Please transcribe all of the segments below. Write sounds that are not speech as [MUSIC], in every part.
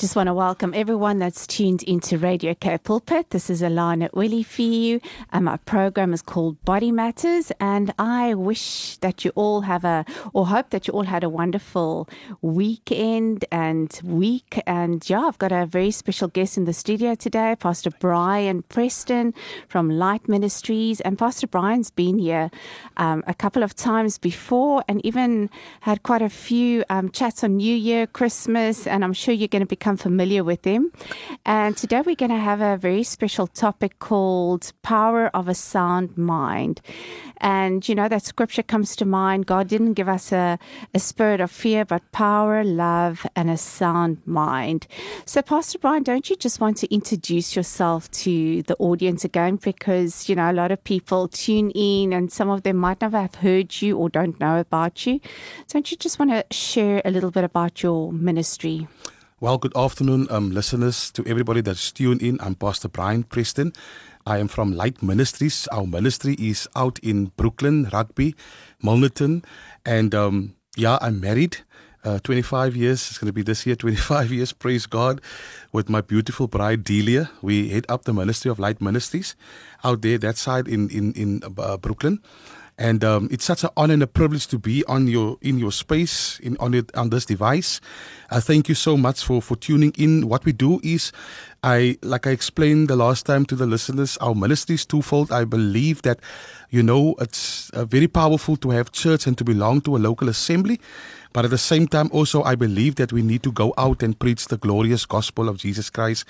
just want to welcome everyone that's tuned into Radio K Pulpit. This is Alana Willie for you, and my program is called Body Matters. And I wish that you all have a, or hope that you all had a wonderful weekend and week. And yeah, I've got a very special guest in the studio today, Pastor Brian Preston from Light Ministries. And Pastor Brian's been here um, a couple of times before and even had quite a few um, chats on New Year, Christmas, and I'm sure you're going to become become familiar with them. And today we're going to have a very special topic called Power of a Sound Mind. And, you know, that scripture comes to mind. God didn't give us a, a spirit of fear, but power, love, and a sound mind. So, Pastor Brian, don't you just want to introduce yourself to the audience again? Because, you know, a lot of people tune in and some of them might never have heard you or don't know about you. Don't you just want to share a little bit about your ministry? Well, good afternoon, um, listeners, to everybody that's tuned in. I'm Pastor Brian Preston. I am from Light Ministries. Our ministry is out in Brooklyn, Rugby, Milnerton. And um, yeah, I'm married. Uh, 25 years. It's going to be this year, [LAUGHS] 25 years, praise God, with my beautiful bride, Delia. We head up the ministry of Light Ministries out there, that side in, in, in uh, Brooklyn. And um, it's such an honor and a privilege to be on your in your space in on it on this device. I thank you so much for for tuning in. What we do is, I like I explained the last time to the listeners, our ministry is twofold. I believe that, you know, it's uh, very powerful to have church and to belong to a local assembly. But at the same time, also, I believe that we need to go out and preach the glorious gospel of Jesus Christ.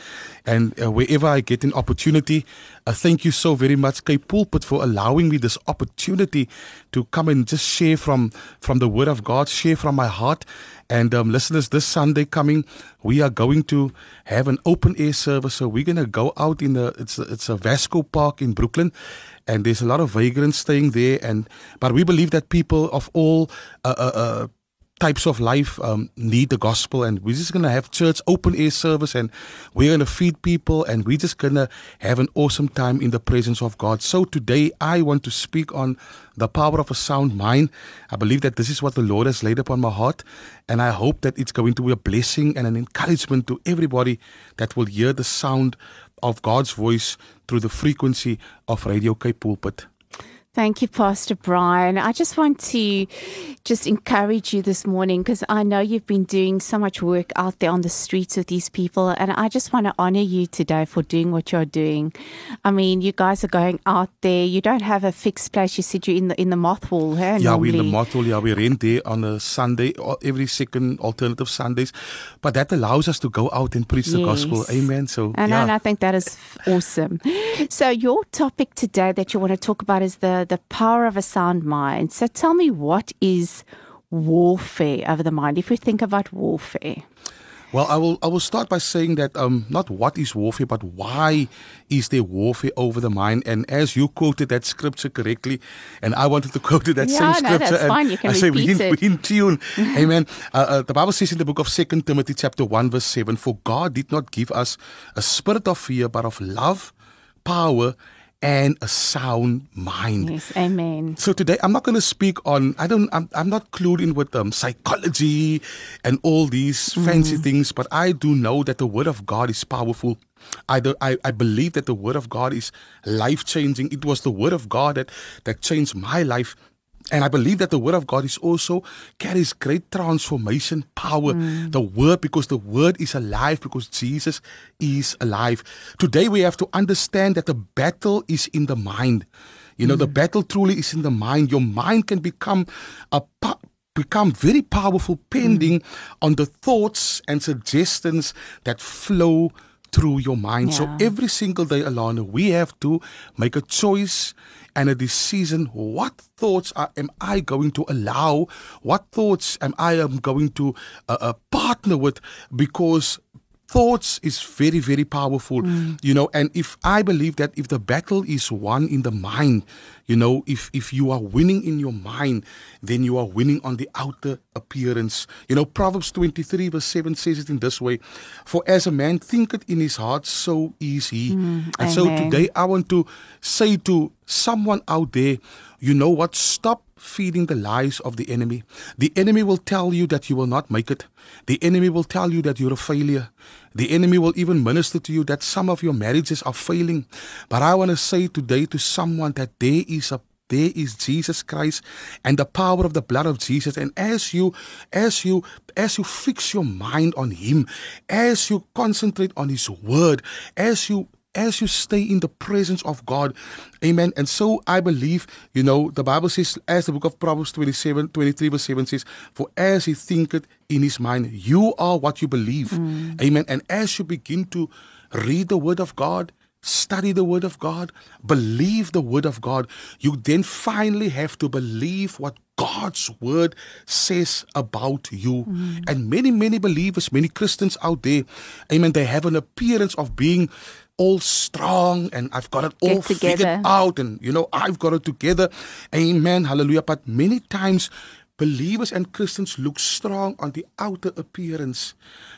And uh, wherever I get an opportunity, uh, thank you so very much, K Pulpit, for allowing me this opportunity to come and just share from, from the Word of God, share from my heart. And um, listeners, this Sunday coming, we are going to have an open air service. So we're going to go out in the it's it's a Vasco Park in Brooklyn, and there's a lot of vagrants staying there. And but we believe that people of all uh, uh, uh types of life um, need the gospel and we're just going to have church open air service and we're going to feed people and we're just going to have an awesome time in the presence of god. So today i want to speak on the power of a sound mind. I believe that this is what the lord has laid upon my heart and i hope that it's going to be a blessing and an encouragement to everybody that will hear the sound of god's voice through the frequency of radio k pulpit Thank you, Pastor Brian. I just want to just encourage you this morning because I know you've been doing so much work out there on the streets with these people, and I just want to honor you today for doing what you're doing. I mean, you guys are going out there. You don't have a fixed place. You said you're in the in the moth hall. Huh, yeah, we're in the moth hall. Yeah, we rent there on a Sunday, every second alternative Sundays, but that allows us to go out and preach yes. the gospel. Amen. So, and, yeah. and I think that is awesome. So, your topic today that you want to talk about is the the power of a sound mind. So tell me, what is warfare over the mind? If we think about warfare. Well, I will. I will start by saying that um, not what is warfare, but why is there warfare over the mind? And as you quoted that scripture correctly, and I wanted to [LAUGHS] quote that yeah, same no, scripture, that's and fine. You can I say we in, in tune. [LAUGHS] Amen. Uh, uh, the Bible says in the book of Second Timothy, chapter one, verse seven: "For God did not give us a spirit of fear, but of love, power, and a sound mind. Yes, amen. So today I'm not going to speak on I don't I'm, I'm not clued in with um, psychology and all these mm. fancy things, but I do know that the word of God is powerful. I, do, I I believe that the word of God is life changing. It was the word of God that that changed my life and I believe that the word of God is also carries great transformation power. Mm. The word, because the word is alive, because Jesus is alive. Today we have to understand that the battle is in the mind. You know, mm. the battle truly is in the mind. Your mind can become a become very powerful pending mm. on the thoughts and suggestions that flow through your mind. Yeah. So every single day, Alana, we have to make a choice and a decision. What thoughts are, am I going to allow? What thoughts am I am going to uh, uh, partner with? Because thoughts is very very powerful mm. you know and if i believe that if the battle is won in the mind you know if if you are winning in your mind then you are winning on the outer appearance you know proverbs 23 verse 7 says it in this way for as a man thinketh in his heart so is he mm, and amen. so today i want to say to someone out there, you know what? Stop feeding the lies of the enemy. The enemy will tell you that you will not make it. The enemy will tell you that you're a failure. The enemy will even minister to you that some of your marriages are failing. But I want to say today to someone that there is a there is Jesus Christ and the power of the blood of Jesus and as you as you as you fix your mind on him as you concentrate on his word as you as you stay in the presence of God. Amen. And so I believe, you know, the Bible says, as the book of Proverbs 27, 23, verse 7 says, For as he thinketh in his mind, you are what you believe. Mm. Amen. And as you begin to read the word of God, study the word of God, believe the word of God, you then finally have to believe what God's word says about you. Mm. And many, many believers, many Christians out there, amen, they have an appearance of being all strong and I've got it Get all together. figured out and you know I've got it together. Amen. Hallelujah. But many times believers and Christians look strong on the outer appearance,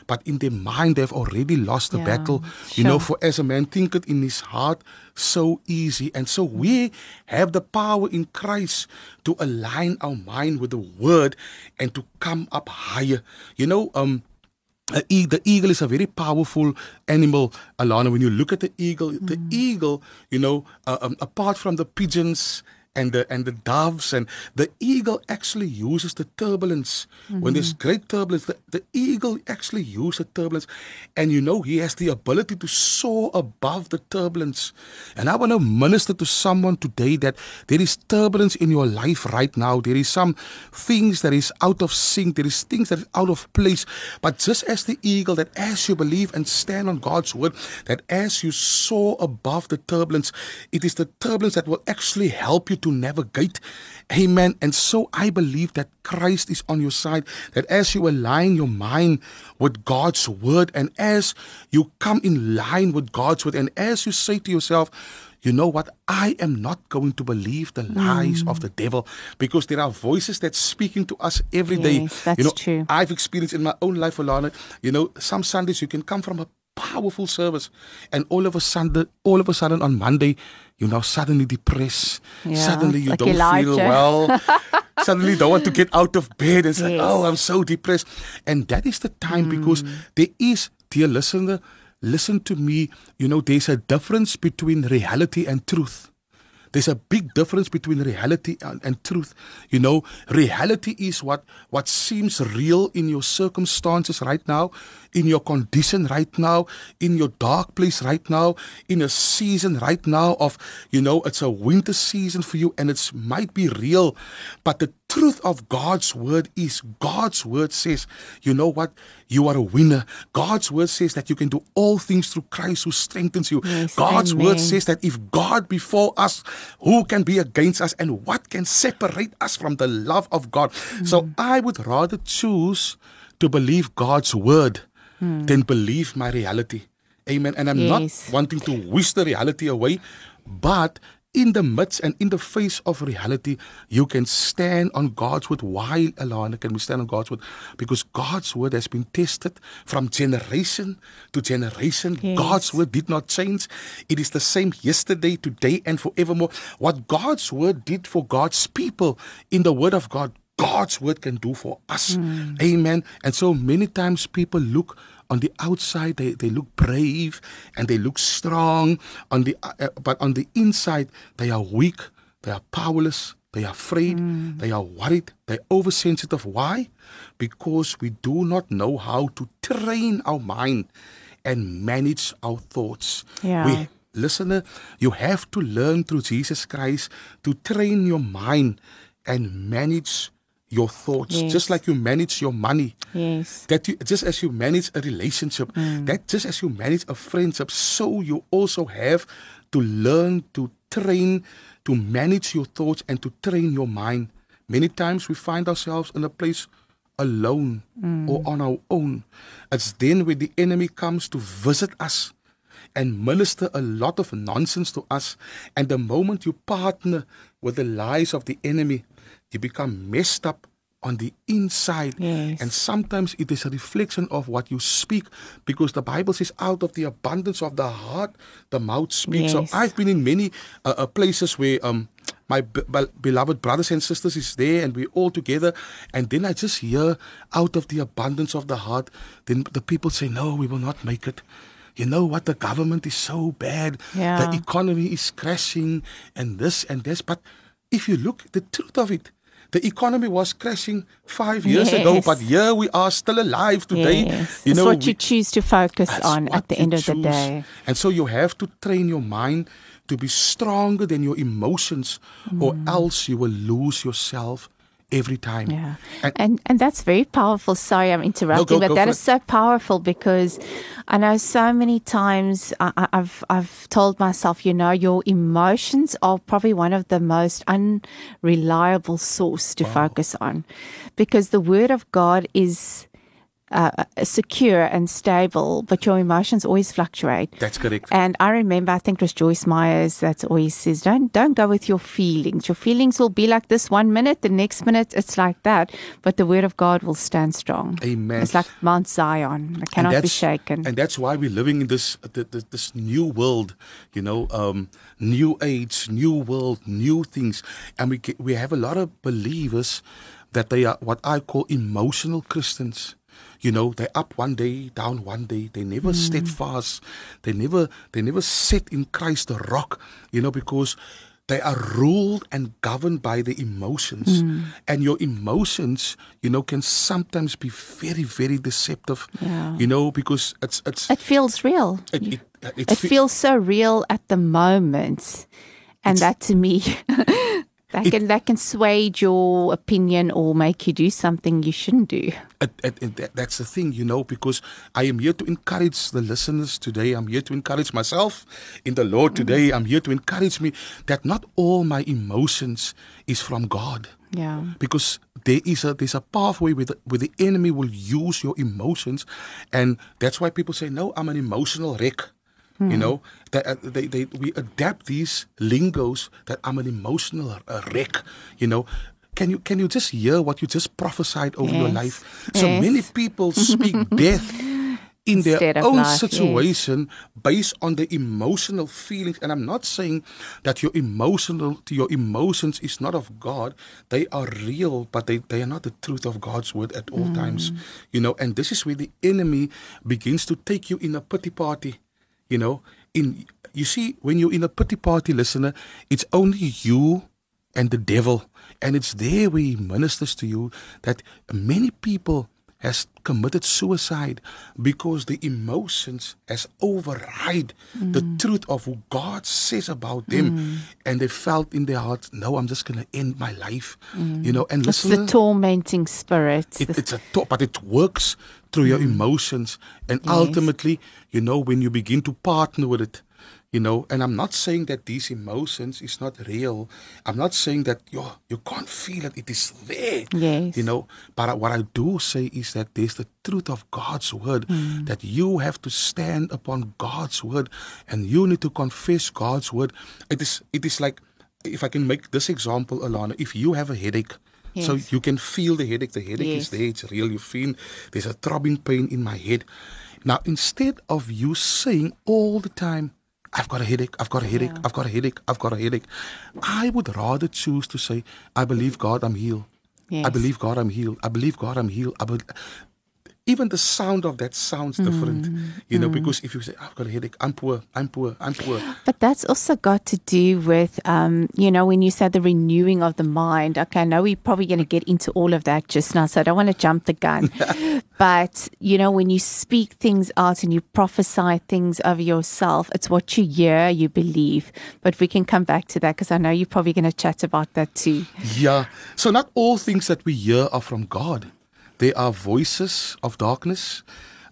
but in their mind they've already lost the Yeah, battle. You know, for as a man thinketh in his heart, so easy. And so we have the power in Christ to align our mind with the word and to come up higher. You know, um e- the eagle is a very powerful animal, Alana. When you look at the eagle, the eagle, you know, uh, um, apart from the pigeons and the and the doves, and the eagle actually uses the turbulence. When there's mm-hmm. great turbulence, the, the eagle actually uses the turbulence, and you know he has the ability to soar above the turbulence. And I want to minister to someone today that there is turbulence in your life right now. There is some things that is out of sync. There is things that is out of place. But just as the eagle, that as you believe and stand on God's word, that as you soar above the turbulence, it is the turbulence that will actually help you to navigate. Amen. And so I believe that Christ is on your side, that as you align your mind with God's word, and as you come in line with God's word, and as you say to yourself, you know what? I am not going to believe the lies of the devil because there are voices that's speaking to us every day. Yes, that's you know, true. I've experienced in my own life, Alana. You know, some Sundays you can come from a powerful service, and all of a sudden, all of a sudden on Monday, you're now suddenly depressed. Yeah, suddenly you like don't feel well. [LAUGHS] suddenly don't want to get out of bed. and say, oh, Yes. oh, I'm so depressed. And that is the time because hmm. there is, dear listener, listen to me. You know, there's a difference between reality and truth. There's a big difference between reality and, and truth. You know, reality is what what seems real in your circumstances right now, in your condition right now, in your dark place right now, in a season right now of, you know, it's a winter season for you and it might be real, but the truth of God's word is God's word says, you know what? You are a winner. God's word says that you can do all things through Christ who strengthens you. Yes, God's word says that if God be for us, who can be against us and what can separate us from the love of God? So mm. I would rather choose to believe God's word Hmm. than believe my reality. Amen. And I'm Yes. not wanting to wish the reality away, but in the midst and in the face of reality, you can stand on God's word. Why, Alana, can we stand on God's word? Because God's word has been tested from generation to generation. Yes. God's word did not change. It is the same yesterday, today, and forevermore. What God's word did for God's people in the word of God, God's word can do for us. Hmm. Amen. And so many times people look on the outside, they, they look brave and they look strong. On the uh, uh but on the inside, they are weak. They are powerless. They are afraid. Hmm. They are worried. They're oversensitive. Why? Because we do not know how to train our mind and manage our thoughts. Yeah. We listener, uh, you have to learn through Jesus Christ to train your mind and manage your thoughts, Yes. just like you manage your money. Yes. That you, just as you manage a relationship, mm. that just as you manage a friendship, so you also have to learn to train, to manage your thoughts and to train your mind. Many times we find ourselves in a place alone mm. or on our own. It's then when the enemy comes to visit us and minister a lot of nonsense to us. And the moment you partner with the lies of the enemy, you become messed up on the inside. Yes. And sometimes it is a reflection of what you speak because the Bible says, out of the abundance of the heart, the mouth speaks. Yes. So I've been in many uh, uh, places where um, my be- be- beloved brothers and sisters is there and we're all together. And then I just hear out of the abundance of the heart, then the people say, no, we will not make it. You know what? The government is so bad. Yeah. The economy is crashing and this and this. But if you look, the truth of it, the economy was crashing five years ago, but here we are still alive today. Yes. You it's know, what you choose to focus on at the end of the day. And so you have to train your mind to be stronger than your emotions, or mm. else you will lose yourself every time. Yeah. And- And, and that's very powerful. Sorry, I'm interrupting, go- but go that is it. so powerful because I know so many times I, I- I've I've told myself, you know, your emotions are probably one of the most unreliable source to focus on, because the Word of God is. Uh, secure and stable, but your emotions always fluctuate. That's correct. And I remember, I think it was Joyce Myers that always says, "Don't don't go with your feelings. Your feelings will be like this one minute, the next minute it's like that, but the word of God will stand strong." Amen. It's like Mount Zion; it cannot be shaken. And that's why we're living in this th- th- this new world, you know, um, new age, new world, new things, and we we have a lot of believers that they are what I call emotional Christians. You know, they're up one day, down one day. They never Mm. steadfast. They never they never set in Christ the rock. You know, because they are ruled and governed by the emotions, Mm. and your emotions, you know, can sometimes be very, very deceptive. Yeah. You know, because it's it's it feels real. it, it, it, It fe- feels so real at the moment, and that to me, [LAUGHS] that can that can sway your opinion or make you do something you shouldn't do. it, it, it, that- that's the thing, you know, because I am here to encourage the listeners today. I'm here to encourage myself in the Lord mm-hmm. today. I'm here to encourage me that not all my emotions is from God. Yeah. because there is a there's a pathway where the, where the enemy will use your emotions, and that's why people say, "No, I'm an emotional wreck." You know that uh, they, they we adapt these lingos that I'm an emotional uh, wreck. You know. Can you can you just hear what you just prophesied over your life? So Yes. many people speak [LAUGHS] death in their Instead of own life, yes. situation based on the emotional feelings and i'm not saying that your emotional your emotions is not of god they are real but they, they are not the truth of god's word at all times you know and this is where the enemy begins to take you in a pity party you know in you see when you're in a pity party listener it's only you and the devil. And it's there where he ministers to you that many people has committed suicide because the emotions has override the mm. truth of who God says about them. Mm. And they felt in their hearts no I'm just going to end my life you mm. know and It's listen. the tormenting spirit. it, it's a thought, but it works through your emotions. And ultimately, you know, when you begin to partner with it, you know, and I'm not saying that these emotions is not real. I'm not saying that you you can't feel it. It is there. Yes. You know, but what I do say is that there's the truth of God's word hmm. that you have to stand upon God's word and you need to confess God's word. It is it is like if I can make this example, Alana, if you have a headache, so you can feel the headache. The headache is there. It's real. You feel there's a throbbing pain in my head. Now, instead of you saying all the time, I've got a headache, I've got a headache, I've got a headache, I've got a headache, I would rather choose to say, I believe God, I'm healed. I believe God, I'm healed. I believe God, I'm healed. I be- even the sound of that sounds different, mm, you know, mm. because if you say, ah, I've got a headache, I'm poor, I'm poor, I'm poor. But that's also got to do with, um, you know, when you said the renewing of the mind. Okay, I know we're probably going to get into all of that just now, so I don't want to jump the gun. [LAUGHS] but, you know, when you speak things out and you prophesy things over yourself, it's what you hear, you believe. But we can come back to that because I know you're probably going to chat about that too. Yeah. So not all things that we hear are from God. There are voices of darkness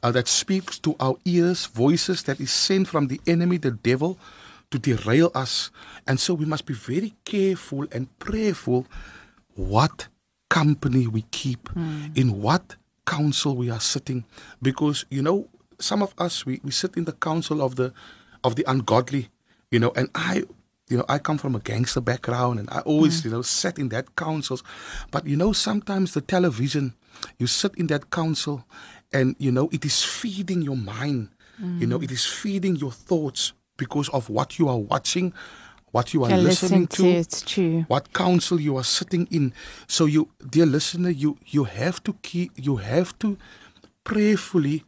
uh, that speaks to our ears, voices that is sent from the enemy, the devil, to derail us. And so we must be very careful and prayerful what company we keep, in what council we are sitting. Because, you know, some of us we, we sit in the council of the of the ungodly, you know, and I you know, I come from a gangster background and I always, you know, sat in that councils. But, you know, sometimes the television, you sit in that council and, you know, it is feeding your mind. You know, it is feeding your thoughts because of what you are watching, what you are listening, listening to, it's true. what council you are sitting in. So you, dear listener, you you have to keep, you have to prayerfully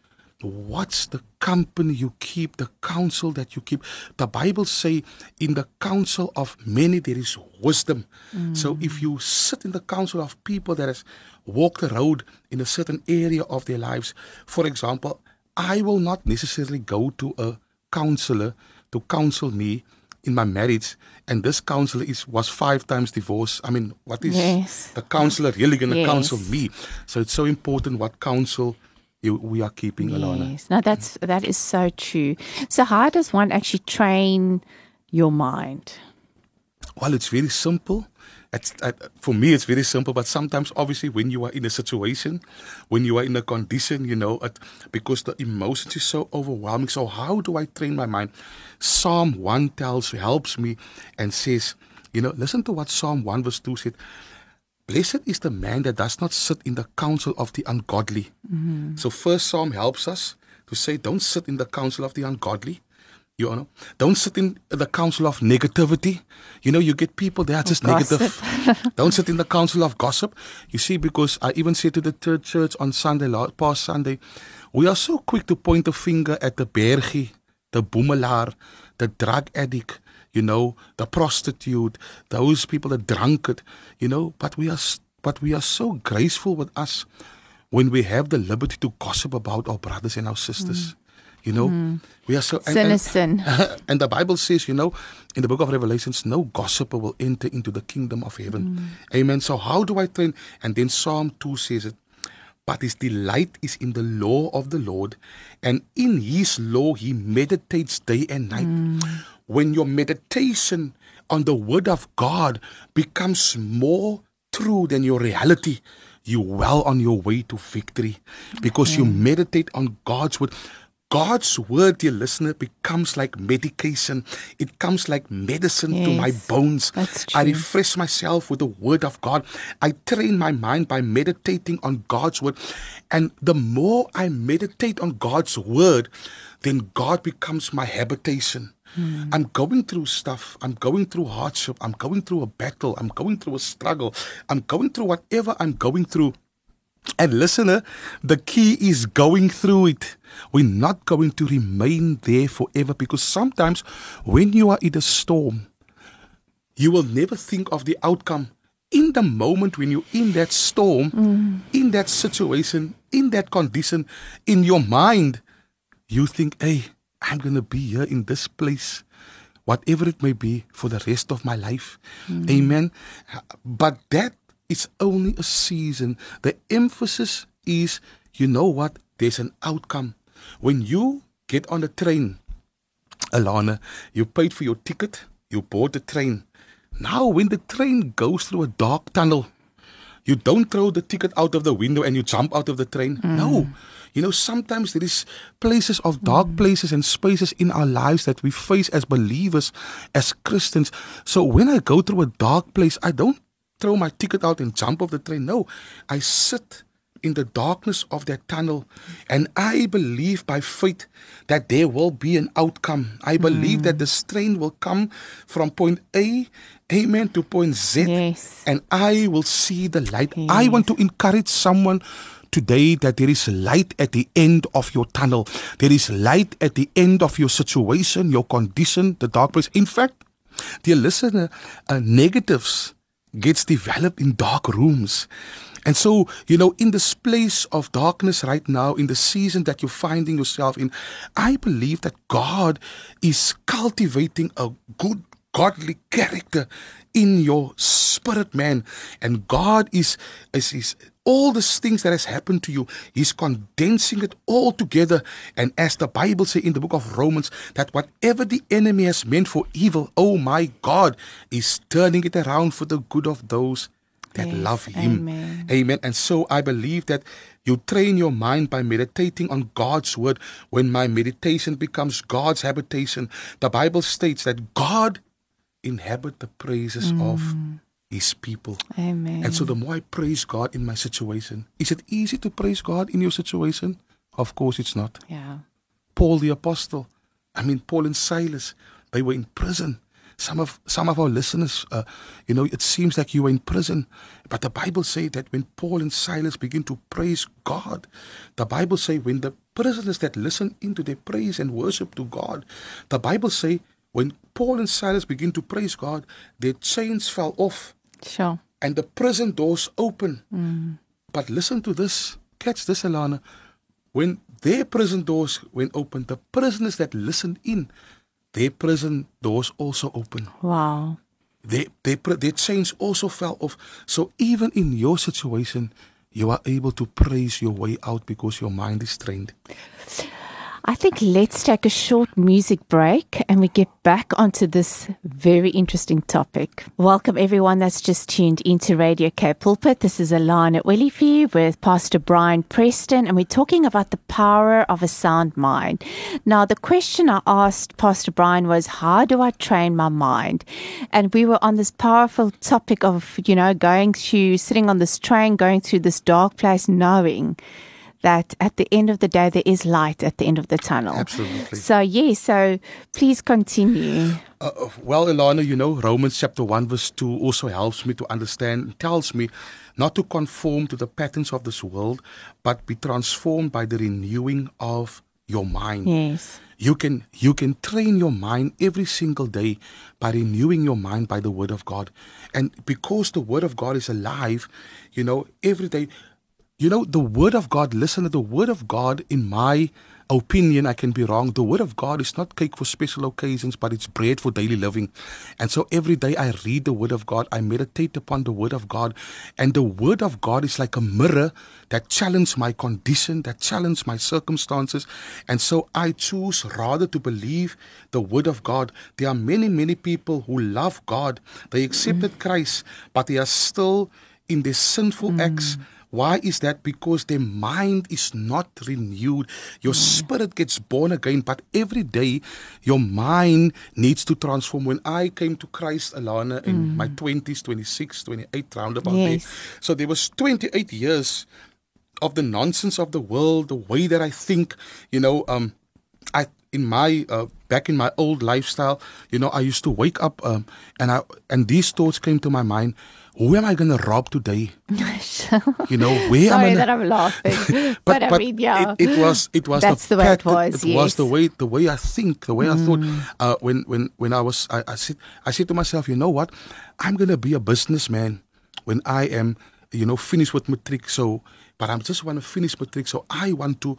watch the company you keep, the counsel that you keep. The Bible say, in the counsel of many there is wisdom. So mm. if you sit in the counsel of people that has walked the road in a certain area of their lives, for example, I will not necessarily go to a counselor to counsel me in my marriage and this counselor is was five times divorced i mean what is Yes. the counselor really going to Yes. counsel me so it's so important what counsel you, we are keeping Alana. Yes. No, that's that is so true. So how does one actually train your mind? well it's very simple it's, uh, for me it's very simple but sometimes obviously when you are in a situation when you are in a condition you know it, because the emotions is so overwhelming so how do i train my mind psalm 1 tells helps me and says you know listen to what psalm 1 verse 2 said Blessed is the man that does not sit in the counsel of the ungodly. Mm-hmm. So first psalm helps us to say, don't sit in the counsel of the ungodly. You know, don't sit in the counsel of negativity. You know, you get people they are just gossip. negative. [LAUGHS] don't sit in the counsel of gossip. You see, because I even said to the third church on Sunday, last past Sunday, we are so quick to point the finger at the bergie, the boemelaar, the drug addict, you know, the prostitute, those people, the drunkard, you know. But we are, but we are so graceful with us when we have the liberty to gossip about our brothers and our sisters. You know, we are so and- and- [LAUGHS] and the Bible says, you know, in the book of Revelations, no gossiper will enter into the kingdom of heaven. Amen. So, how do I train? And then Psalm 2 says it. But his delight is in the law of the Lord, and in his law he meditates day and night. When your meditation on the word of God becomes more true than your reality, you're well on your way to victory because you meditate on God's word. God's word, dear listener, becomes like medication. It comes like medicine to my bones. I refresh myself with the word of God. I train my mind by meditating on God's word. And the more I meditate on God's word, then God becomes my habitation. Hmm. I'm going through stuff. I'm going through hardship. I'm going through a battle. I'm going through a struggle. I'm going through whatever I'm going through. And listener, eh, the key is going through it. We're not going to remain there forever because sometimes when you are in a storm, you will never think of the outcome. In the moment when you're in that storm, hmm. in that situation, in that condition, in your mind, you think, hey, I'm going to be here in this place, whatever it may be, for the rest of my life. Hmm. Amen. But that is only a season. The emphasis is, you know what? There's an outcome. When you get on the train, Alana, you paid for your ticket, you bought the train. Now, when the train goes through a dark tunnel, you don't throw the ticket out of the window and you jump out of the train. No. Hmm. You know, sometimes there is places of dark mm. places and spaces in our lives that we face as believers, as Christians. So when I go through a dark place, I don't throw my ticket out and jump off the train. No. I sit in the darkness of that tunnel and I believe by faith that there will be an outcome. I believe that mm. the strain will come from point A, amen, to point Z Yes. and I will see the light. I want to encourage someone today that there is light at the end of your tunnel. There is light at the end of your situation, your condition, the dark place. In fact, dear listener, uh, negatives gets developed in dark rooms. And so, you know, in this place of darkness right now, in the season that you're finding yourself in, I believe that God is cultivating a good godly character in your spirit man and god is is, is all these things that has happened to you he's condensing it all together and as the bible says in the book of romans that whatever the enemy has meant for evil oh my god is turning it around for the good of those that Yes, love him amen. Amen. And so I believe that you train your mind by meditating on God's word. When my meditation becomes God's habitation, the Bible states that God inhabit the praises of mm. His people. Amen. And so the more I praise God in my situation, is it easy to praise God in your situation? Of course it's not. yeah. Paul the apostle, I mean Paul and Silas, they were in prison. Some of some of our listeners, uh, you know, it seems like you were in prison, but the Bible say that when Paul and Silas begin to praise God, the Bible say when the prisoners that listen into their praise and worship to God, the Bible say when Paul and Silas begin to praise God, their chains fell off Sure. and the prison doors open. Mm. But listen to this. Catch this, Alana. When their prison doors went open, the prisoners that listened in, their prison doors also opened. Wow. Their, their, their chains also fell off. So even in your situation, you are able to praise your way out because your mind is trained. I think let's take a short music break and we get back onto this very interesting topic. Welcome everyone that's just tuned into Radio K Pulpit. This is Alana Willifee with Pastor Brian Preston and we're talking about the power of a sound mind. Now the question I asked Pastor Brian was how do I train my mind? And we were on this powerful topic of, you know, going through sitting on this train, going through this dark place knowing that at the end of the day there is light at the end of the tunnel. Absolutely. So yes, so please continue. Uh, uh, well, Ilana, you know, Romans chapter 1, verse 2 also helps me to understand, tells me not to conform to the patterns of this world, but be transformed by the renewing of your mind. Yes. You can you can train your mind every single day by renewing your mind by the word of God. And because the word of God is alive, you know, every day you know the word of God, listen to the word of God in my opinion, I can be wrong. The word of God is not cake for special occasions, but it's bread for daily living. And so every day I read the word of God, I meditate upon the word of God, and the word of God is like a mirror that challenges my condition, that challenges my circumstances. And so I choose rather to believe the word of God. There are many, many people who love God. They accepted Christ, but they are still in their sinful acts. Mm. Why is that? Because their mind is not renewed. Your spirit gets born again, but every day your mind needs to transform. When I came to Christ, Alana, in my 20s, 26, 28, roundabout Yes. there. So there was 28 years of the nonsense of the world, the way that I think, you know, um, I in my uh, back in my old lifestyle, you know, I used to wake up um, and I and these thoughts came to my mind. Who am I going to rob today? [LAUGHS] You know, where am I? Sorry that I'm laughing. [LAUGHS] but, I mean, yeah. it, it was it was That's the, the way it was, It was the way the way I think, the way I thought. Mm. Uh, when when when I was I, I said I said to myself, you know what, I'm gonna be a businessman when I am you know finished with matric. So, but I just want to finish matric. So I want to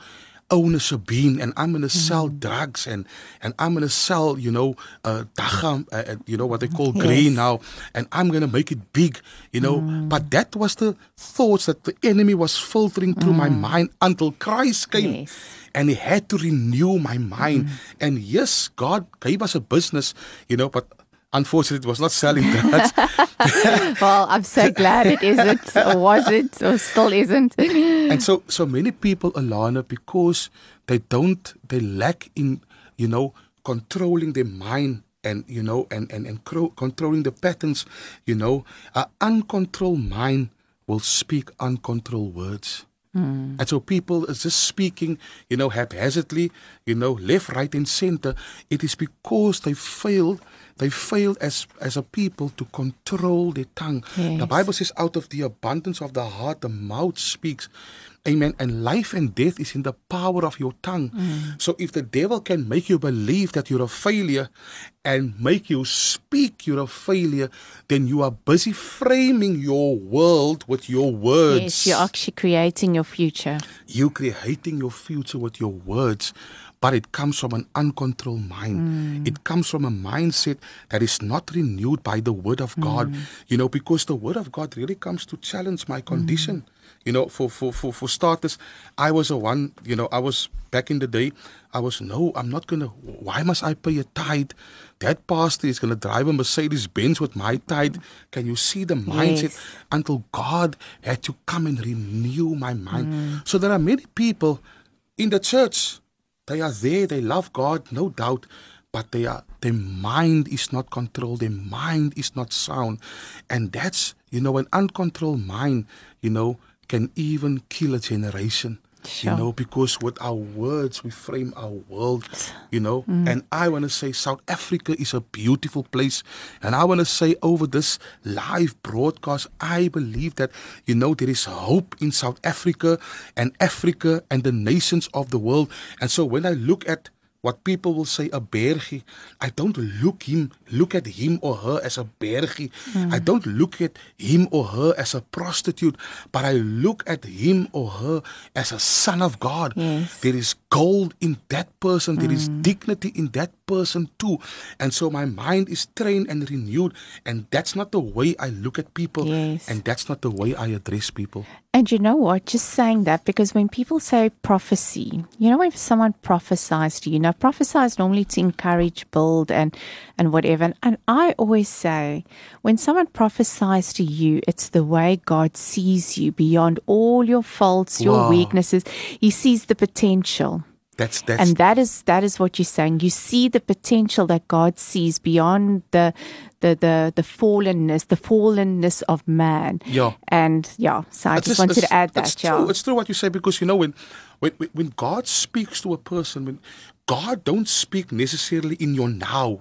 own a shebeen and I'm gonna sell Mm. drugs and and I'm gonna sell you know uh, uh, uh, you know what they call Yes. grain now, and I'm gonna make it big, you know. Mm. But that was the thoughts that the enemy was filtering through my mind until Christ came Mm. Yes. and he had to renew my mind. And yes, God gave us a business, you know, but unfortunately, it was not selling drugs. [LAUGHS] well, I'm so glad it isn't, or was it, or still isn't. [LAUGHS] and so, so many people, Alana, because they don't, they lack in, you know, controlling their mind. And you know, and and and controlling the patterns, you know, an uncontrolled mind will speak uncontrolled words. Hmm. And so people is just speaking, you know, haphazardly, you know, left, right, and center. It is because they failed. They failed as as a people to control their tongue. The Bible says, "Out of the abundance of the heart, the mouth speaks." Amen. And life and death is in the power of your tongue. Mm. So if the devil can make you believe that you're a failure and make you speak you're a failure, then you are busy framing your world with your words. Yes, you're actually creating your future. You're creating your future with your words, but it comes from an uncontrolled mind. Mm. It comes from a mindset that is not renewed by the word of God. Mm. You know, because the word of God really comes to challenge my mm. condition. You know, for, for, for, for starters, I was a one, you know, I was back in the day, I was, no, I'm not going to, why must I pay a tithe? That pastor is going to drive a Mercedes Benz with my tithe. Can you see the mindset? Yes. until God had to come and renew my mind. So there are many people in the church. They are there, they love God, no doubt, but they are their mind is not controlled, their mind is not sound. And that's you know, an uncontrolled mind, you know, can even kill a generation. Sure. You know, because with our words we frame our world, you know. Mm. And I want to say South Africa is a beautiful place. And I want to say over this live broadcast, I believe that, you know, there is hope in South Africa and Africa and the nations of the world. And so when I look at what people will say a bergie. I don't look him look at him or her as a bergie. Mm. I don't look at him or her as a prostitute, but I look at him or her as a son of God. Yes. There is gold in that person. Mm. There is dignity in that person too. And so my mind is trained and renewed and that's not the way I look at people Yes. and that's not the way I address people. And you know what? Just saying that because when people say prophecy, you know, if someone prophesies to you, now prophesies normally to encourage, build, and and whatever. And, and I always say, when someone prophesies to you, it's the way God sees you beyond all your faults, your Wow. weaknesses. He sees the potential. That's that's and that is that is what you're saying. You see the potential that God sees beyond the the the, the fallenness, the fallenness of man. Yeah. And yeah, so I It's just wanted to add It's that. true. Yeah. It's true what you say because you know when when when God speaks to a person, when God don't speak necessarily in your now,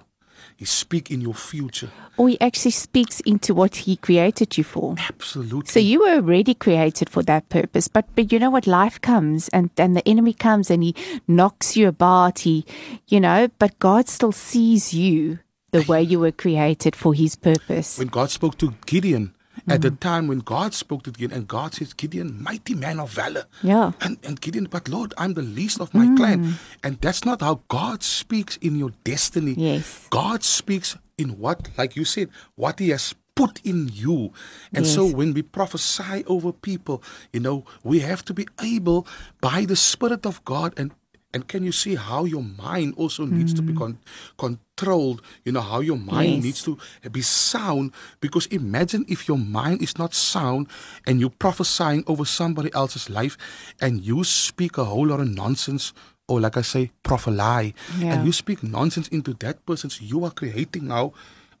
He speak in your future. Or he actually speaks into what he created you for. Absolutely. So you were already created for that purpose. But but you know what? Life comes and, and the enemy comes and he knocks you about. He you know, but God still sees you the way you were created for his purpose. when God spoke to Gideon, at Mm. the time when God spoke to Gideon, and God says, Gideon, mighty man of valor. Yeah. And, and Gideon, but Lord, I'm the least of my clan. And that's not how God speaks in your destiny. Yes. God speaks in what, like you said, what He has put in you. And so when we prophesy over people, you know, we have to be able by the Spirit of God and and can you see how your mind also needs to be mm-hmm. con- controlled? You know, how your mind Yes. needs to be sound. Because imagine if your mind is not sound and you're prophesying over somebody else's life and you speak a whole lot of nonsense or like I say, prophesy, Yeah. and you speak nonsense into that person's, you are creating now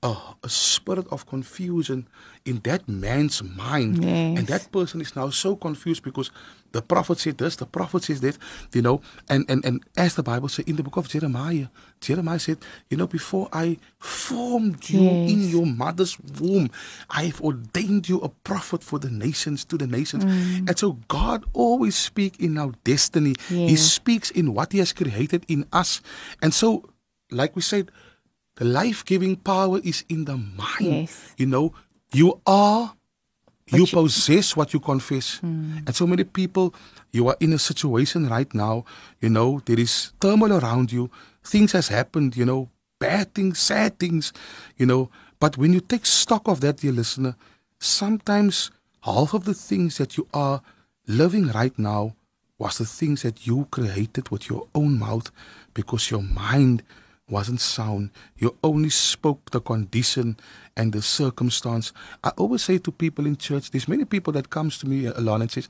a, a spirit of confusion in that man's mind. Yes. And that person is now so confused because the prophet said this, the prophet says that, you know, and, and, and as the Bible says in the book of Jeremiah, Jeremiah said, you know, before I formed you in your mother's womb, I've ordained you a prophet for the nations, to the nations. Mm. And so God always speaks in our destiny. He speaks in what He has created in us. And so, like we said, the life giving power is in the mind. Yes. You know, you are, you, you- possess what you confess. Hmm. And so many people, you are in a situation right now, you know, there is turmoil around you. Things has happened, you know, bad things, sad things, you know. But when you take stock of that, dear listener, sometimes half of the things that you are living right now was the things that you created with your own mouth because your mind wasn't sound. You only spoke the condition and the circumstance. I always say to people in church, there's many people that comes to me uh, alone and says,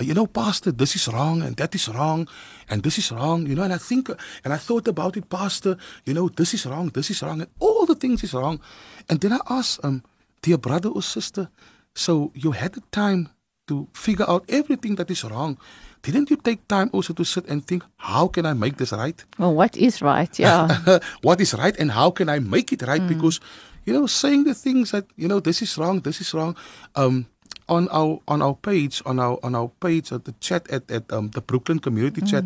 uh, you know, Pastor, this is wrong and that is wrong and this is wrong, you know, and I think uh, and I thought about it, Pastor, you know, this is wrong, this is wrong, and all the things is wrong. And then I ask, um, dear brother or sister, so you had the time to figure out everything that is wrong. Didn't you take time also to sit and think, how can I make this right? Well, what is right? Yeah. [LAUGHS] what is right and how can I make it right? Because, you know, saying the things that, you know, this is wrong, this is wrong. Um, on our on our page, on our on our page at the chat at, at um, the Brooklyn community chat,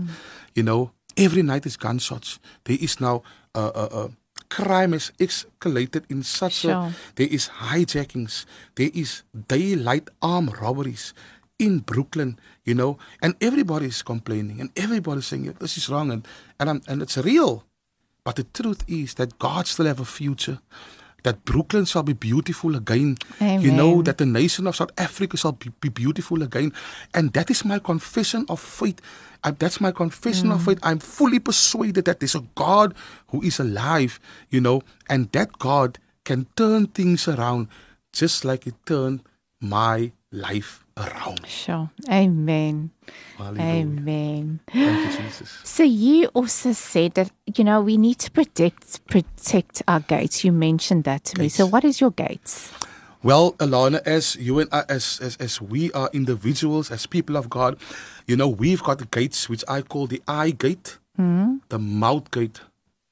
you know, every night is gunshots. There is now uh, uh, uh, crime is escalated in such Sure. a there is hijackings, there is daylight armed robberies in Brooklyn, you know, and everybody is complaining and everybody's saying "Yeah, this is wrong and and I'm, and it's real. But the truth is that God still have a future. That Brooklyn shall be beautiful again. You know that the nation of South Africa shall be, be beautiful again, and that is my confession of faith. I, that's my confession of mm. faith. I'm fully persuaded that there's a God who is alive. You know, and that God can turn things around, just like He turned my life around. Sure. Amen. Hallelujah. Amen. Thank you, Jesus. [GASPS] So you also said that you know we need to protect protect our gates. You mentioned that to me. So what is your gates? Well, Alana, as you and I, as, as as we are individuals, as people of God, you know, we've got the gates which I call the eye gate, hmm? the mouth gate,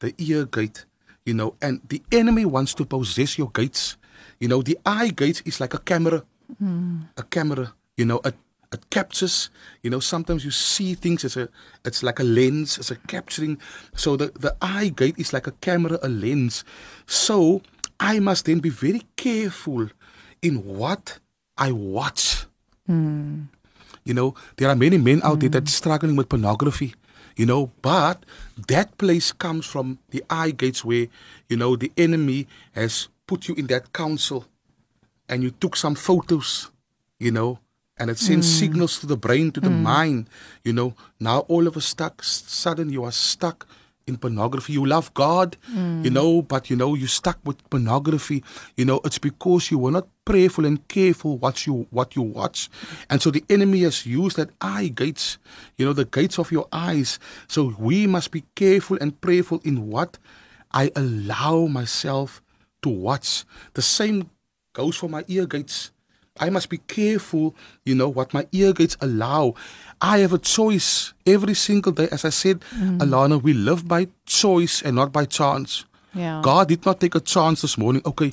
the ear gate, you know, and the enemy wants to possess your gates. You know, the eye gate is like a camera, a camera. You know, it it captures. You know, sometimes you see things. It's a it's like a lens. It's a capturing. So the the eye gate is like a camera, a lens. So I must then be very careful in what I watch. Hmm. You know, there are many men out there hmm. that struggling with pornography. You know, but that place comes from the eye gates where, you know, the enemy has put you in that council and you took some photos, you know, and it sends hmm. signals to the brain, to the hmm. mind, you know. Now all of a stuck sudden you are stuck in pornography. You love God, you hmm. know, but you know, you're stuck with pornography. You know, it's because you were not prayerful and careful what you what you watch. And so the enemy has used that eye gates, you know, the gates of your eyes. So we must be careful and prayerful in what I allow myself to watch. The same goes for my ear gates. I must be careful, you know, what my ear gates allow. I have a choice every single day. As I said, mm-hmm. Alana, we live by choice and not by chance. Yeah. God did not take a chance this morning. Okay,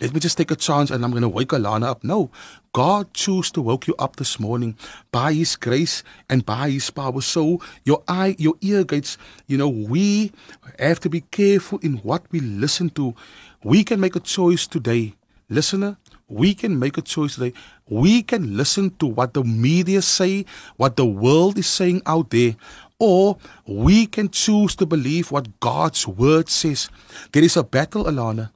let me just take a chance and I'm going to wake Alana up. No, God chose to wake you up this morning by His grace and by His power. So your eye, your ear gates, you know, we have to be careful in what we listen to. We can make a choice today, listener. We can make a choice today. We can listen to what the media say, what the world is saying out there, or we can choose to believe what God's word says. There is a battle, Alana.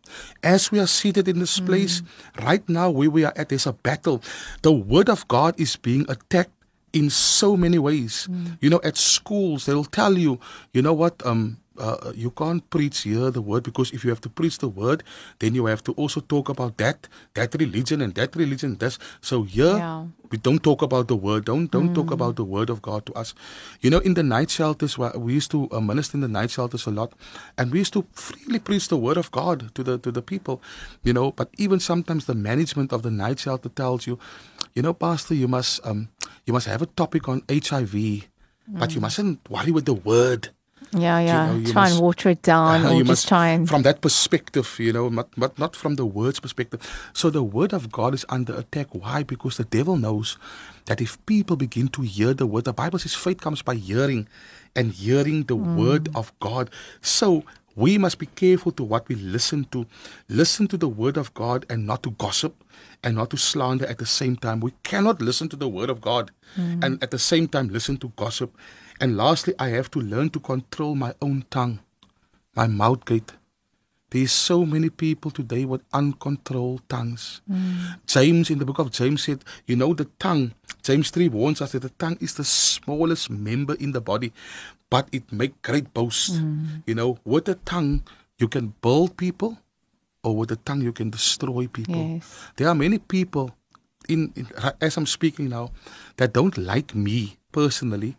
As we are seated in this place, right now where we are at, there's a battle. The word of God is being attacked in so many ways. You know, at schools, they'll tell you, you know what, um, uh, you can't preach here the word because if you have to preach the word, then you have to also talk about that, that religion and that religion. This. So here, Yeah. we don't talk about the word. Don't don't talk about the word of God to us. You know, in the night shelters, we used to uh, minister in the night shelters a lot, and we used to freely preach the word of God to the to the people. You know, but even sometimes the management of the night shelter tells you, you know, Pastor, you must um you must have a topic on HIV, but you mustn't worry with the word. Yeah, yeah. know, you try must- and water it down, [LAUGHS] Uh, or you just must- try and from that perspective, you know, not, but not from the words perspective. So the word of God is under attack. Why? Because the devil knows that if people begin to hear the word, the Bible says faith comes by hearing, and hearing the word of God. So we must be careful to what we listen to. Listen to the word of God and not to gossip and not to slander at the same time. We cannot listen to the word of God and at the same time listen to gossip. And lastly, I have to learn to control my own tongue my mouth gate. There's so many people today with uncontrolled tongues. Mm. James in the book of James said, you know, the tongue, James 3 warns us that the tongue is the smallest member in the body, but it make great boast. Mm. You know, with the tongue you can build people or with the tongue you can destroy people. Yes. There are many people in, in as I'm speaking now that don't like me personally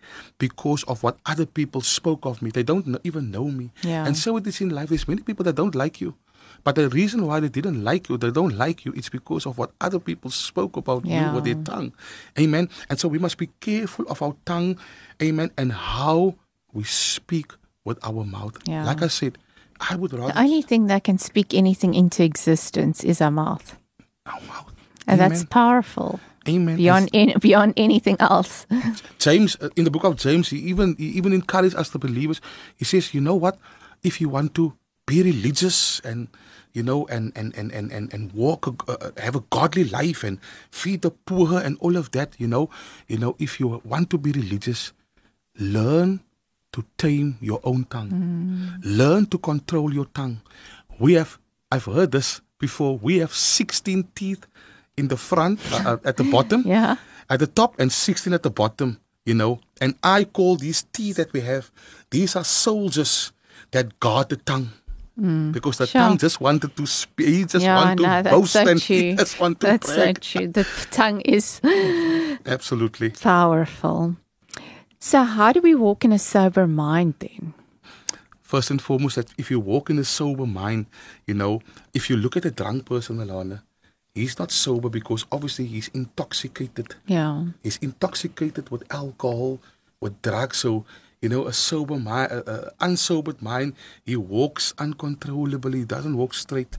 because of what other people spoke of me. They don't kn- even know me. Yeah. And so it is in life. There's many people that don't like you. But the reason why they didn't like you, they don't like you, it's because of what other people spoke about Yeah. you with their tongue. Amen. And so we must be careful of our tongue. Amen. And how we speak with our mouth. Yeah. Like I said, I would rather the only thing that can speak anything into existence is our mouth, our mouth. and that's powerful Amen. Beyond any, beyond anything else. [LAUGHS] James, uh, in the book of James, he even he even encourages us the believers. He says, you know what? If you want to be religious and you know and and and and and, and walk, uh, have a godly life and feed the poor and all of that, you know, you know, if you want to be religious, learn to tame your own tongue. Learn to control your tongue. We have, I've heard this before. We have 16 teeth in the front, uh, uh, at the bottom [LAUGHS] Yeah. at the top and 16 at the bottom, you know. And I call these teeth that we have, these are soldiers that guard the tongue. because the Sure. tongue just wanted to speak. He just yeah, want to no, that's boast so and true. he just want to that's brag. so true. The [LAUGHS] tongue is [LAUGHS] Absolutely. powerful. So, how do we walk in a sober mind then? First and foremost, that if you walk in a sober mind, you know, if you look at a drunk person, Alana, he's not sober because obviously he's intoxicated. Yeah. He's intoxicated with alcohol, with drugs. So, you know, a sober mind, a, a unsobered mind, he walks uncontrollably, he doesn't walk straight.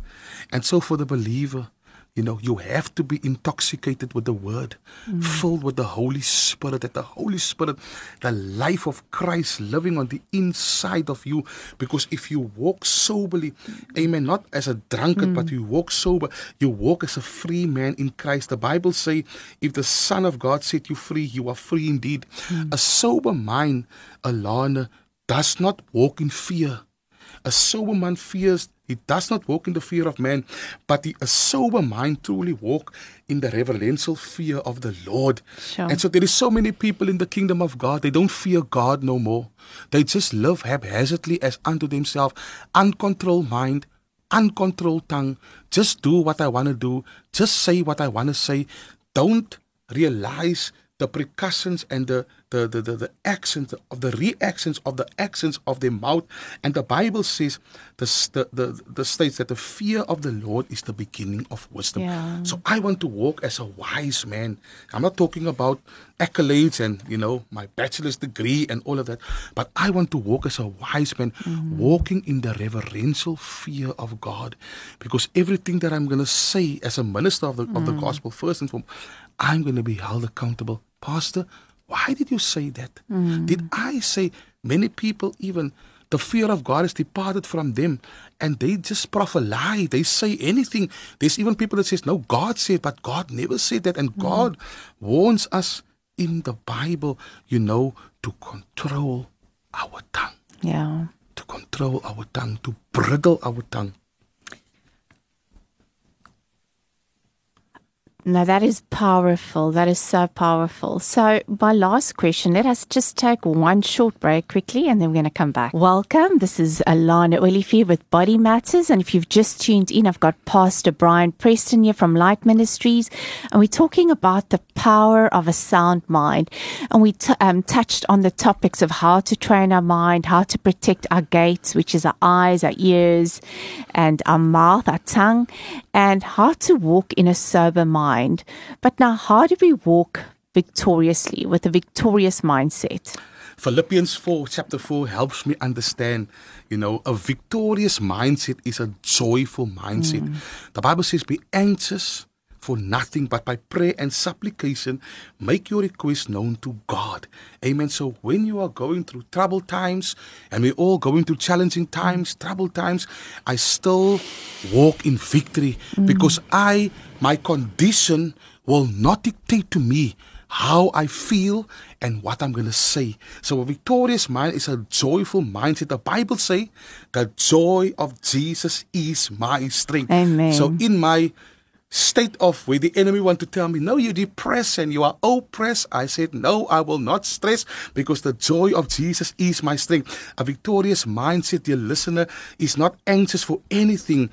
And so, for the believer, you know, you have to be intoxicated with the word, filled with the Holy Spirit, that the Holy Spirit, the life of Christ living on the inside of you. Because if you walk soberly, amen, not as a drunkard, but you walk sober, you walk as a free man in Christ. The Bible say, if the Son of God set you free, you are free indeed. A sober mind, Alana, does not walk in fear. A sober man fears, he does not walk in the fear of man, but he, a sober mind truly walk in the reverential fear of the Lord. Sure. And so there is so many people in the kingdom of God, they don't fear God no more. They just live haphazardly as unto themselves, uncontrolled mind, uncontrolled tongue, just do what I want to do, just say what I want to say. Don't realize the precautions and the the, the, the, the accents of the reactions of the accents of their mouth. And the Bible says the, the, the, the states that the fear of the Lord is the beginning of wisdom. Yeah. So I want to walk as a wise man. I'm not talking about accolades and you know my bachelor's degree and all of that, but I want to walk as a wise man, mm-hmm. walking in the reverential fear of God, because everything that I'm going to say as a minister of the of the mm. gospel, first and foremost, I'm going to be held accountable, Pastor. Why did you say that? Hmm. Did I say many people even the fear of God has departed from them and they just prophesy. They say anything. There's even people that says, no, God said, but God never said that. And hmm. God warns us in the Bible, you know, to control our tongue, Yeah. to control our tongue, to bridle our tongue. Now that is powerful. That is so powerful. So, my last question, let us just take one short break quickly and then we're going to come back. Welcome. This is Alana Olivier with Body Matters. And if you've just tuned in, I've got Pastor Brian Preston here from Light Ministries. And we're talking about the power of a sound mind. And we t- um, touched on the topics of how to train our mind, how to protect our gates, which is our eyes, our ears, and our mouth, our tongue, and how to walk in a sober mind. But now, how do we walk victoriously with a victorious mindset? Philippians 4, chapter 4, helps me understand, you know, a victorious mindset is a joyful mindset. Hmm. The Bible says, be anxious for nothing, but by prayer and supplication, make your request known to God. Amen. So when you are going through troubled times, and we're all going through challenging times, troubled times, I still walk in victory because I, my condition will not dictate to me how I feel and what I'm going to say. So a victorious mind is a joyful mindset. The Bible say, the joy of Jesus is my strength. Amen. So in my state of where the enemy want to tell me, no, you're depressed and you are oppressed. I said, no, I will not stress because the joy of Jesus is my strength. A victorious mindset, dear listener, is not anxious for anything,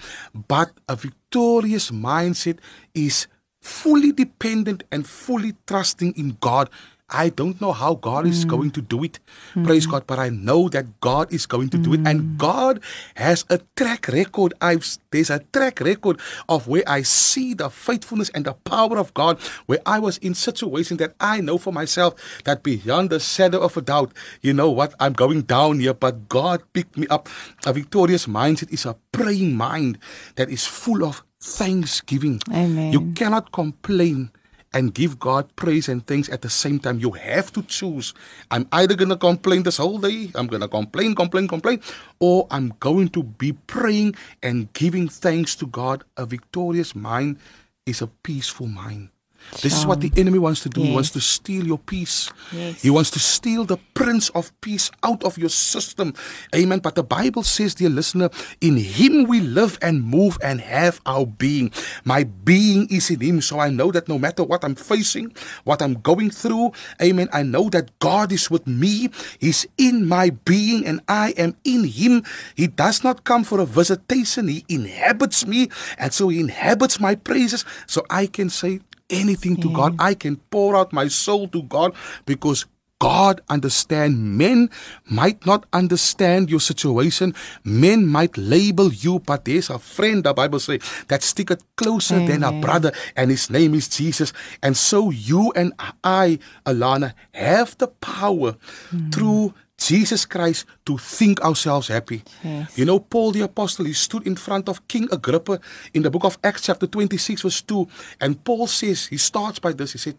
but a victorious mindset is fully dependent and fully trusting in God. I don't know how God is hmm. going to do it. Hmm. Praise God, but I know that God is going to do it. And hmm. God has a track record. I've there's a track record of where I see the faithfulness and the power of God, where I was in situation that I know for myself that beyond the shadow of a doubt, you know what, I'm going down here, but God picked me up. A victorious mindset is a praying mind that is full of thanksgiving. Amen. You cannot complain and give God praise and thanks at the same time. You have to choose. I'm either going to complain this whole day, I'm going to complain, complain, complain, or I'm going to be praying and giving thanks to God. A victorious mind is a peaceful mind. This is what the enemy wants to do. He Yes. wants to steal your peace. Yes. He wants to steal the Prince of Peace out of your system. Amen. But the Bible says, dear listener, in Him we live and move and have our being. My being is in Him. So I know that no matter what I'm facing, what I'm going through, Amen, I know that God is with me. He's in my being and I am in Him. He does not come for a visitation, He inhabits me. And so He inhabits my praises. So I can say, anything to God. I can pour out my soul to God because God understand men might not understand your situation. Men might label you but there's a friend the bible say that sticketh closer than a brother and his name is Jesus. And so you and I Alana have the power hmm. through Jesus Christ to think ourselves happy. Yes. You know, Paul the Apostle, he stood in front of King Agrippa in the book of Acts, chapter 26, verse 2. And Paul says, he starts by this. He said,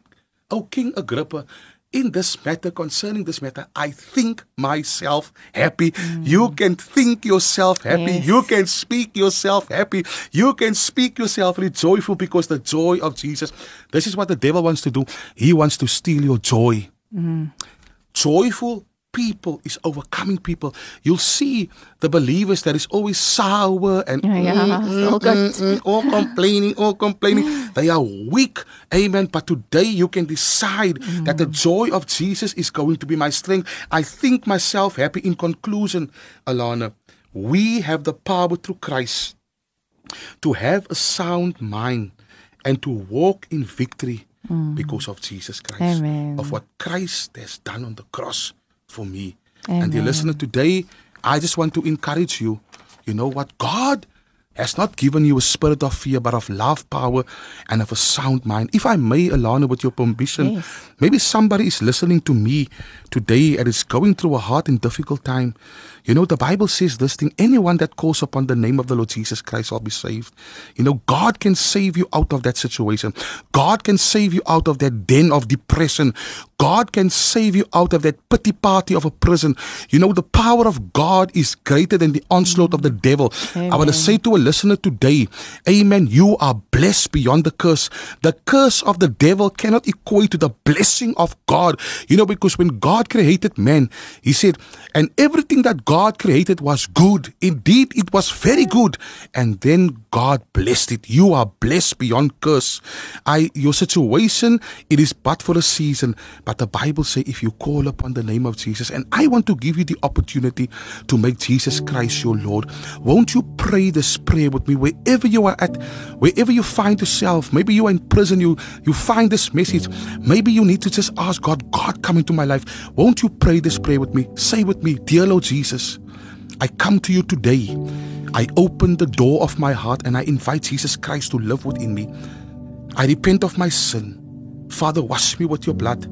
O King Agrippa, in this matter, concerning this matter, I think myself happy. Mm. You can think yourself happy. Yes. You can speak yourself happy. You can speak yourself really joyful because the joy of Jesus. This is what the devil wants to do. He wants to steal your joy mm. joyful people is overcoming people. You'll see the believers that is always sour and Yeah, yeah, it's all good. mm, all complaining, all complaining. They are weak. Amen. But today you can decide that the joy of Jesus is going to be my strength. I think myself happy. In conclusion, Alana, we have the power through Christ to have a sound mind and to walk in victory mm. because of Jesus Christ. Amen. Of what Christ has done on the cross for me. And dear listener, today I just want to encourage you. You know what? God has not given you a spirit of fear, but of love, power, and of a sound mind. If I may, Alana, with your permission, Yes. maybe somebody is listening to me today and is going through a hard and difficult time. You know, the Bible says this thing anyone that calls upon the name of the Lord Jesus Christ will be saved. You know, God can save you out of that situation. God can save you out of that den of depression. God can save you out of that pity party of a prison. You know, the power of God is greater than the onslaught of the mm. devil. I want to say to a listener today, Amen. You are blessed beyond the curse. The curse of the devil cannot equate to the blessing of God. You know, because when God created man, He said, and everything that God created was good. Indeed, it was very good. And then God blessed it. You are blessed beyond curse. I your situation, it is but for a season. But the Bible says if you call upon the name of Jesus, and I want to give you the opportunity to make Jesus Christ your Lord. Won't you pray this prayer with me wherever you are at, wherever you find yourself? Maybe you are in prison, you you find this message. Maybe you need to just ask God, God, come into my life. Won't you pray this prayer with me? Say with me, dear Lord Jesus, I come to you today. I open the door of my heart and I invite Jesus Christ to live within me. I repent of my sin. Father, wash me with your blood.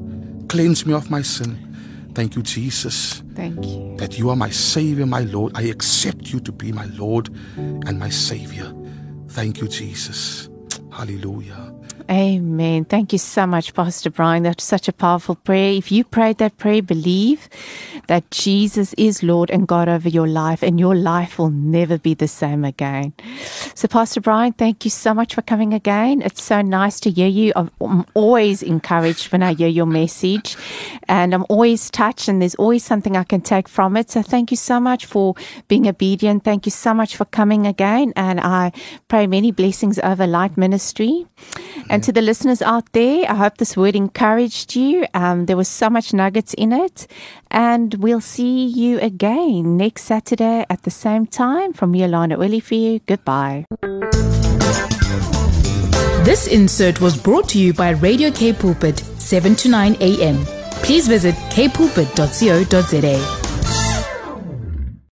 Cleanse me of my sin. Thank you, Jesus, Thank you. that you are my Savior, my Lord. I accept you to be my Lord and my Savior. Thank you, Jesus. Hallelujah. Amen. Thank you so much, Pastor Brian. That's such a powerful prayer. If you prayed that prayer, believe that Jesus is Lord and God over your life, and your life will never be the same again. So, Pastor Brian, thank you so much for coming again. It's so nice to hear you. I'm- always encouraged when I hear your message, and I'm always touched, and there's always something I can take from it. So, thank you so much for being obedient. Thank you so much for coming again, and I pray many blessings over Light Ministry. To the listeners out there, I hope this word encouraged you. Um, there was so much nuggets in it. And we'll see you again next Saturday at the same time. From Alana Olivier, goodbye. This insert was brought to you by Radio K Pulpit, 7 to 9 a.m. Please visit kpulpit.co.za.